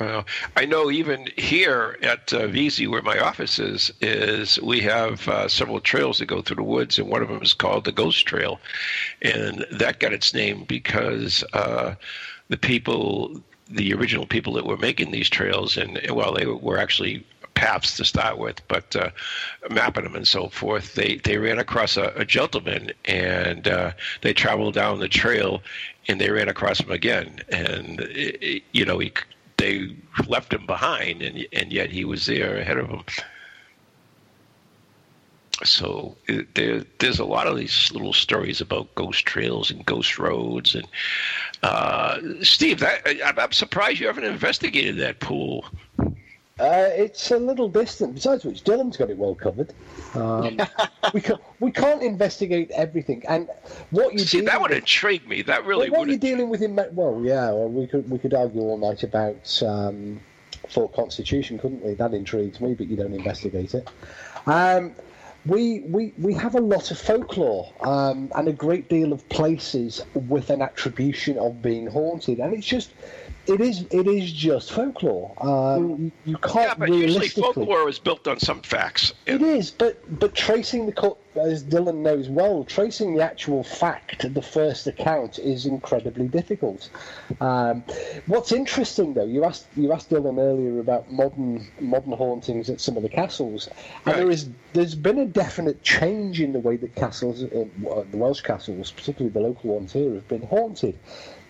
I know even here at uh, VZ, where my office is, is we have uh, several trails that go through the woods, and one of them is called the Ghost Trail, and that got its name because uh, the people, the original people that were making these trails, and well, they were actually paths to start with, but uh, mapping them and so forth, they they ran across a, a gentleman, and uh, they traveled down the trail, and they ran across him again, and it, it- you know he they left him behind, and and yet he was there ahead of them. So it, there, there's a lot of these little stories about ghost trails and ghost roads, and uh, Steve, that, I, I'm surprised you haven't investigated that pool. Uh, it's a little distant. Besides which, Dylan's got it well covered. Um, [LAUGHS] we can we can't investigate everything, and what you See, that would intrigue me. That really what you're would. dealing with in well, yeah, well, we could we could argue all night about um, Fort Constitution, couldn't we? That intrigues me, but you don't investigate it. Um, we, we we have a lot of folklore um, and a great deal of places with an attribution of being haunted, and it's just it is it is just folklore. Um, you, you can't Yeah, but usually folklore is built on some facts. It is, but but tracing the as Dylan knows well, tracing the actual fact, the first account, is incredibly difficult. Um, what's interesting, though, you asked you asked Dylan earlier about modern modern hauntings at some of the castles, and there Right. is there's been a definite change in the way that castles, uh, the Welsh castles, particularly the local ones here, have been haunted.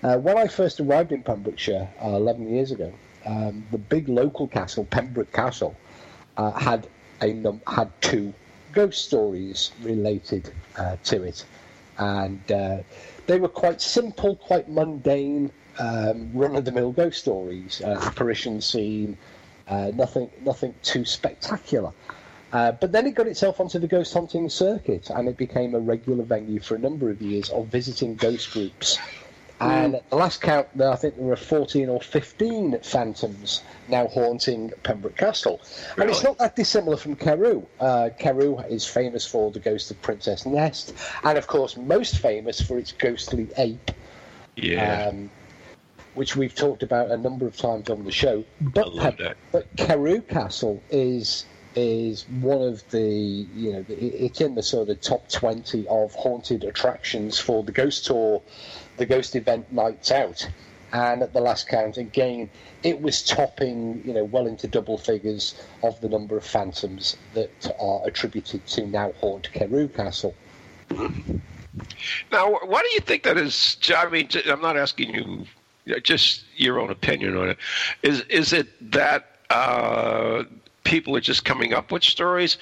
Uh, when I first arrived in Pembrokeshire uh, 11 years ago, um, the big local castle, Pembroke Castle, uh, had a num- had two ghost stories related uh, to it, and uh, they were quite simple, quite mundane, um, run-of-the-mill ghost stories. Uh, apparition scene, nothing, nothing too spectacular. Uh, but then it got itself onto the ghost hunting circuit, and it became a regular venue for a number of years of visiting ghost groups. And at the last count, there- I think there were 14 or 15 phantoms now haunting Pembroke Castle. And it's not that dissimilar from Carew. Uh, Carew is famous for the ghost of Princess Nest, and of course, most famous for its ghostly ape Yeah. um, which we've talked about a number of times on the show. But I love that. but Carew Castle is is one of the you know it's in the sort of top twenty of haunted attractions for the ghost tour, the ghost event nights out. And at the last count, again, it was topping, you know, well into double figures of the number of phantoms that are attributed to now haunt Carew Castle. Now, why do you think that is? I mean, I'm not asking you, just your own opinion on it. Is is it that uh, people are just coming up with stories,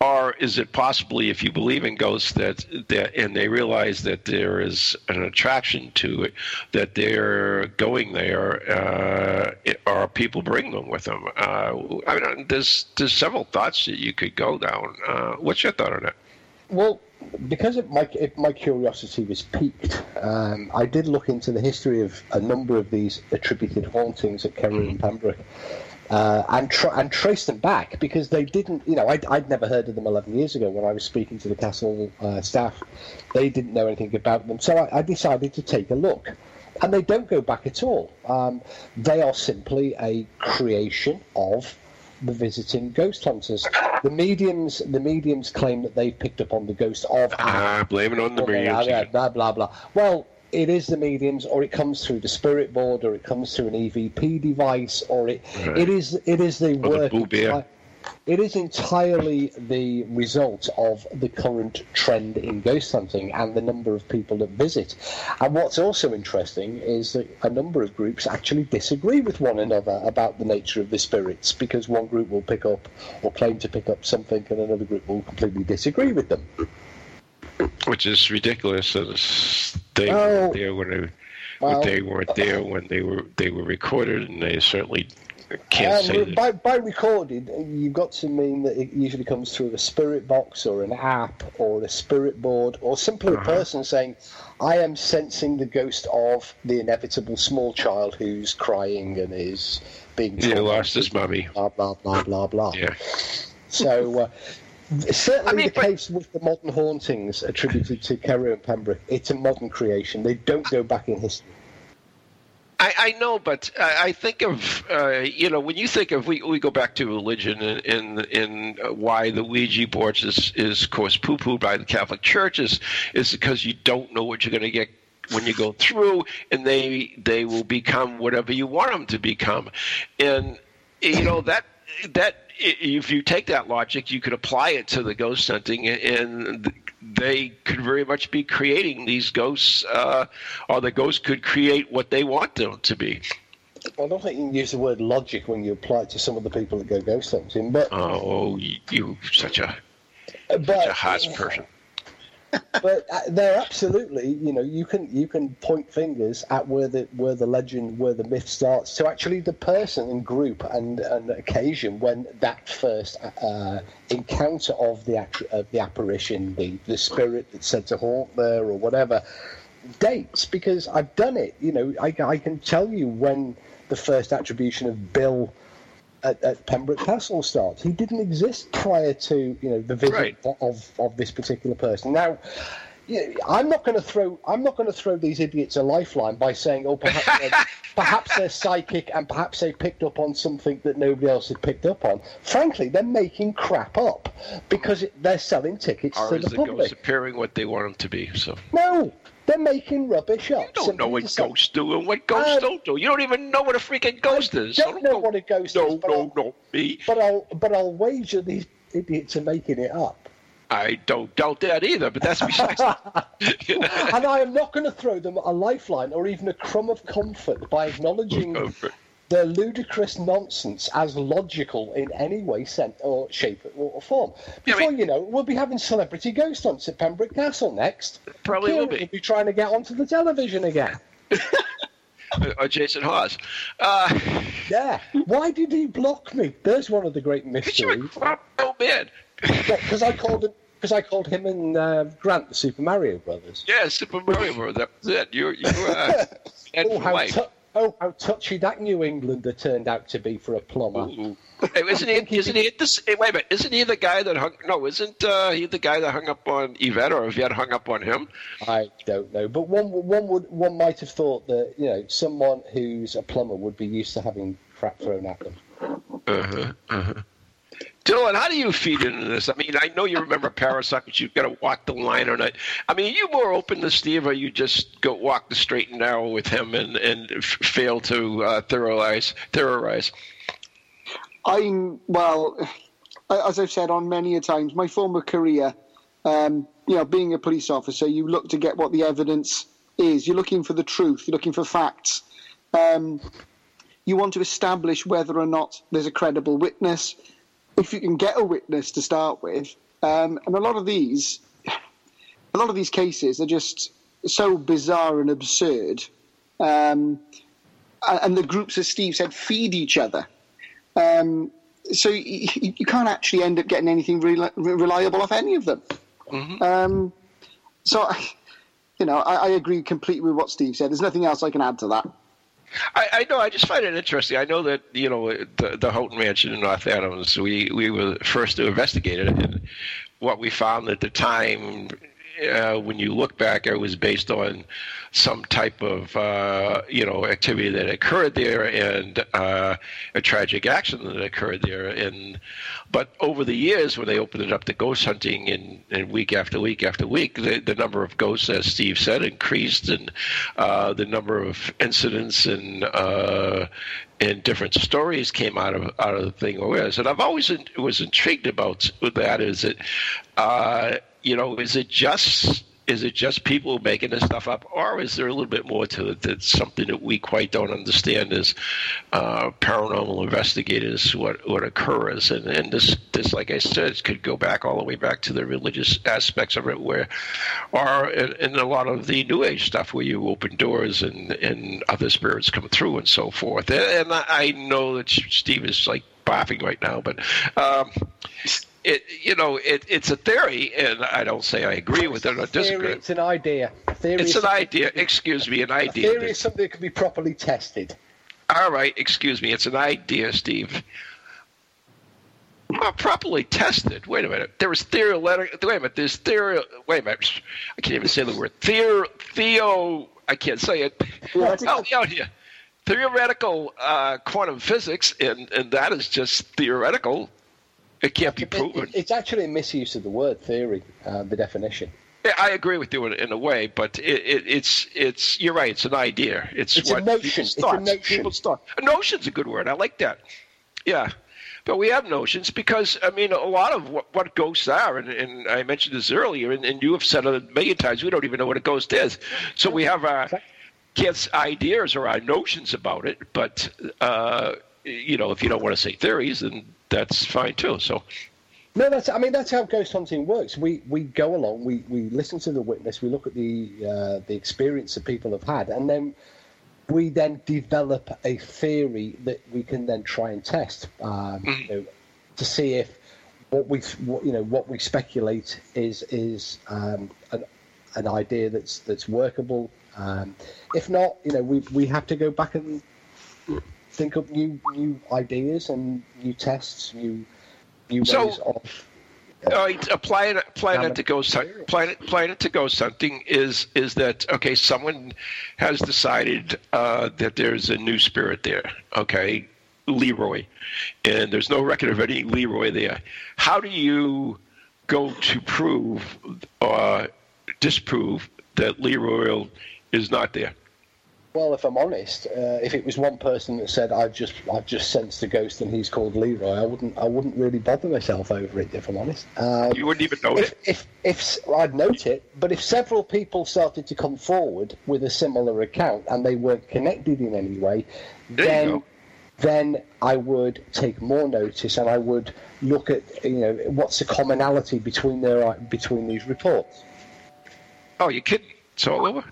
or is it possibly, if you believe in ghosts, that that and they realize that there is an attraction to it, that they're going there, uh, or people bring them with them? Uh, I mean, there's there's several thoughts that you could go down. Uh, what's your thought on it? Well, because it, my it, my curiosity was piqued, um, I did look into the history of a number of these attributed hauntings at Carew and Pembroke, uh, and tr- and traced them back because they didn't. You know, I'd, I'd never heard of them 11 years ago when I was speaking to the castle uh, staff. They didn't know anything about them, so I, I decided to take a look. And they don't go back at all. Um, they are simply a creation of the visiting ghost hunters. The mediums, the mediums claim that they've picked up on the ghost of Ah, blame it on the mediums. blah, blah, blah. Well, it is the mediums, or it comes through the spirit board, or it comes through an EVP device, or it Right. it is it is the the work. Bear. it is entirely the result of the current trend in ghost hunting and the number of people that visit. And what's also interesting is that a number of groups actually disagree with one another about the nature of the spirits because one group will pick up or claim to pick up something and another group will completely disagree with them. Which is ridiculous. As they Oh. weren't there when they, Well- they weren't there when they were they were recorded, and they certainly can't And say by, by recorded, you've got to mean that it usually comes through a spirit box or an app or a spirit board or simply Uh-huh. a person saying, I am sensing the ghost of the inevitable small child who's crying and is being tormented, lost his mummy. Blah, blah, blah, blah, blah. Yeah, So, uh, certainly I mean, the but- case with the modern hauntings attributed to Carew and Pembroke, it's a modern creation. They don't go back in history. I, I know, but I, I think of uh, you know when you think of we, we go back to religion and in in why the Ouija boards is is of course poo pooed by the Catholic Church is because you don't know what you're going to get when you go through, and they they will become whatever you want them to become, and you know that that if you take that logic, you could apply it to the ghost hunting, and they could very much be creating these ghosts, uh, or the ghosts could create what they want them to be. I don't think you can use the word logic when you apply it to some of the people that go ghost hunting, but Oh, you, you such a but such a harsh person. But uh, they're absolutely you know you can you can point fingers at where the where the legend where the myth starts. To actually the person and group and and occasion when that first uh, encounter of the of the apparition the the spirit that's said to haunt there or whatever dates because I've done it. You know I, I can tell you when the first attribution of Bill at, at Pembroke Castle starts. He didn't exist prior to you know the visit Right. of of this particular person. Now, you know, I'm not going to throw I'm not going to throw these idiots a lifeline by saying, oh, perhaps they're, [LAUGHS] perhaps they're psychic and perhaps they picked up on something that nobody else had picked up on. Frankly, they're making crap up because it, they're selling tickets to the public. appearing what they want them to be? So No, they're making rubbish up. you don't know what ghosts do and what ghosts Um, don't do. You don't even know what a freaking ghost is. I don't know what a ghost no, is, but No, I'll- no, me. But I'll but I'll wager these idiots are making it up. I don't doubt that either. But that's besides. [LAUGHS] and I am not going to throw them a lifeline or even a crumb of comfort by [LAUGHS] acknowledging they're ludicrous nonsense as logical in any way, sense, or shape, or form. Yeah, I Before mean- you know, we'll be having celebrity ghost hunts at Pembroke Castle next. Probably will be. will be trying to get onto the television again. [LAUGHS] or Jason Hawes. Uh, [LAUGHS] Yeah. Why did he block me? There's one of the great because you're a mysteries. old man. Because I called him. Because I called him and uh, Grant the Super Mario Brothers. Yeah, Super Mario Brothers. That was it. You uh, [LAUGHS] and Oh how, life. Oh, how touchy that New Englander turned out to be for a plumber. Ooh. Hey, isn't he? Isn't he? This, hey, wait a minute. Isn't he the guy that hung? No, isn't uh, he the guy that hung up on Yvette, or Yvette hung up on him? I don't know, but one one would one might have thought that you know someone who's a plumber would be used to having crap thrown at them. Uh-huh, uh-huh. Dylan, how do you feed into this? I mean, I know you remember but you've got to walk the line on it. I mean, are you more open to Steve, or you just go walk the straight and narrow with him and and fail to uh, terrorize terrorize? I'm well, as I've said on many a times, my former career, um, you know, being a police officer, you look to get what the evidence is. You're looking for the truth. You're looking for facts. Um, you want to establish whether or not there's a credible witness. If you can get a witness to start with, um, and a lot of these, a lot of these cases are just so bizarre and absurd. Um, and the groups, as Steve said, feed each other. Um, so you, you can't actually end up getting anything reli- reliable off any of them. Um, so, I- you know, I, I agree completely with what Steve said. There's nothing else I can add to that. I, I know. I just find it interesting. I know that you know the, the Houghton Mansion in North Adams. We we were first to investigate it, and what we found at the time, uh, when you look back, it was based on some type of uh, you know activity that occurred there and uh, a tragic accident that occurred there. And but over the years, when they opened it up to ghost hunting, and week after week after week, the, the number of ghosts, as Steve said, increased, and uh, the number of incidents and uh, and different stories came out of out of the thing. Was and I've always in, was intrigued about that. Is it, uh, you know, is it just is it just people making this stuff up, or is there a little bit more to it that's something that we quite don't understand as uh, paranormal investigators what what occurs? And and this this, like I said, could go back all the way back to the religious aspects of it, where, or in, in a lot of the New Age stuff, where you open doors and and other spirits come through and so forth. And, I know that Steve is like laughing right now, but. Um, it, you know, it, it's a theory, and I don't say I agree with it or Theory, disagree. it's an idea. Theory It's an idea. Excuse me, an A idea. theory is something that can be properly tested. All right, excuse me. It's an idea, Steve. Not properly tested. Wait a minute. There was theoretic. Wait a minute. There's theory. Wait a minute. I can't even say the word. Theo. Theo. I can't say it. Help me out here. Theoretical uh, quantum physics, and, and that is just theoretical. It can't be proven. it- it's actually a misuse of the word theory, uh, the definition. Yeah, I agree with you in, in a way, but it, it, it's it's you're right. It's an idea. It's, It's a what notion. people's It's a notion. People's thought. A notion's a good word. I like that. Yeah, but we have notions because I mean a lot of what, what ghosts are, and, and I mentioned this earlier, and, and you have said it a million times. We don't even know what a ghost is. So we have our kids' ideas or our notions about it, but uh, you know if you don't want to say theories, then that's fine too. So. No, that's. I mean, that's how ghost hunting works. We we go along, we, we listen to the witness, we look at the uh, the experience that people have had, and then we then develop a theory that we can then try and test um, you know, to see if what we what, you know what we speculate is is um, an, an idea that's that's workable. Um, if not, you know, we we have to go back and think up new new ideas and new tests, new new So- ways of. Uh, it's applying it, applying it to ghost hunt, Experience. applying it, applying it to ghost hunting is is that okay? Someone has decided uh, that there's a new spirit there. Okay, Leroy, and there's no record of any Leroy there. How do you go to prove or disprove that Leroy is not there? Well, if I'm honest, uh, if it was one person that said I've just I've just sensed a ghost and he's called Leroy, I wouldn't I wouldn't really bother myself over it. If I'm honest, um, You wouldn't even know if, it. if if s- I'd note it, but if several people started to come forward with a similar account and they weren't connected in any way, There then then I would take more notice and I would look at you know what's the commonality between their between these reports. Oh, you kidding? It's all over.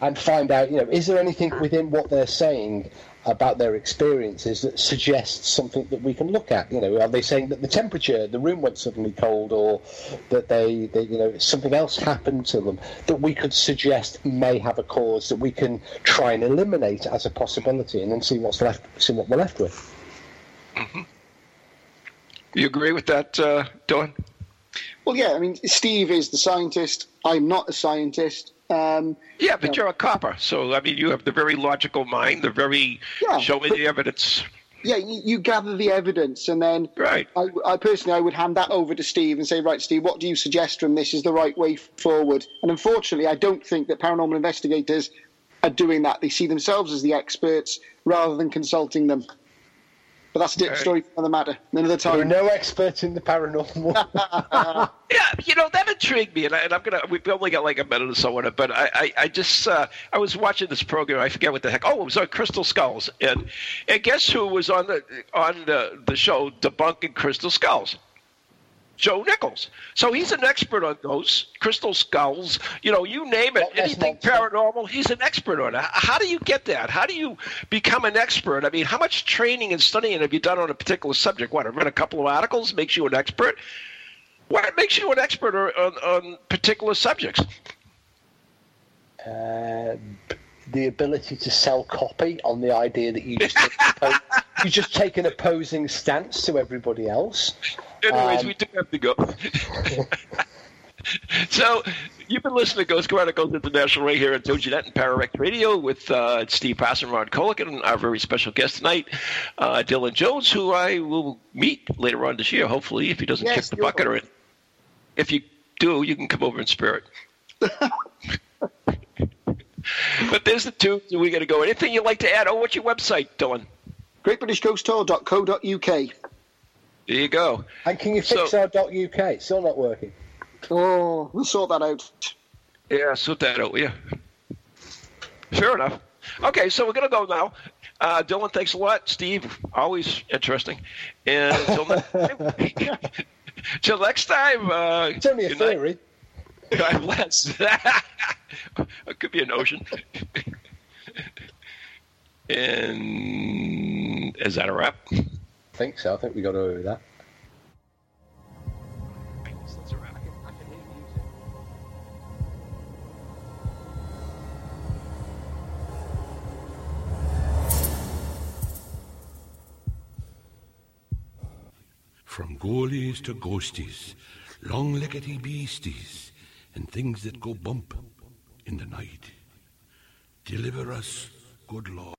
And find out, you know, is there anything within what they're saying about their experiences that suggests something that we can look at. You know, are they saying that the temperature, the room went suddenly cold, or that they, they, you know, something else happened to them that we could suggest may have a cause that we can try and eliminate as a possibility, and then see what's left, see what we're left with. Mm-hmm. You agree with that, uh, Don? Well, yeah. I mean, Steve is the scientist. I'm not a scientist. Um, yeah, but you're a copper, so I mean, you have the very logical mind, the very yeah, show me the evidence. Yeah, you, you, gather the evidence, and then right. I, I, personally, I would hand that over to Steve and say, right, Steve, what do you suggest from this is the right way forward? And unfortunately, I don't think that paranormal investigators are doing that. They see themselves as the experts rather than consulting them. But that's a different story for another matter. Another time. There are no experts in the paranormal. [LAUGHS] [LAUGHS] yeah, you know that intrigued me, and, I, am gonna. We've only got like a minute or so on it, but I, I, I just uh, I was watching this program. I forget what the heck. Oh, it was on Crystal Skulls, and and guess who was on the on the, the show debunking Crystal Skulls? Joe Nichols. So he's an expert on those crystal skulls. You know, you name it, anything paranormal, he's an expert on it. How do you get that? How do you become an expert? I mean, how much training and studying have you done on a particular subject? What, I've read a couple of articles makes you an expert? What makes you an expert on, on particular subjects? Uh, the ability to sell copy on the idea that you just take, [LAUGHS] you just take an opposing stance to everybody else. Anyways, um, we do have to go. [LAUGHS] so you've been listening to Ghost Chronicles International right here at TogiNet and Para-X Radio with uh, Steve Pass and Ron Kolek and our very special guest tonight, uh, Dylan Jones, who I will meet later on this year, hopefully, if he doesn't yes, kick the bucket. Or if you do, you can come over in spirit. [LAUGHS] but there's the two. We got to go. Anything you'd like to add? Oh, what's your website, Dylan? GreatBritishGhostTour.co.uk. There you go. And can you fix so, our .uk? It's still not working. Oh, we'll sort that out. Yeah, sort that out. Yeah. Fair enough. Okay, so we're gonna go now. Uh, Dylan, thanks a lot. Steve, always interesting. And until next time, [LAUGHS] till next time uh, it's only a theory. [LAUGHS] God bless. [LAUGHS] it could be an ocean. and is that a wrap? Think so. I think we got over that. From ghoulies to ghosties, long leggedy beasties, and things that go bump in the night. Deliver us, good Lord.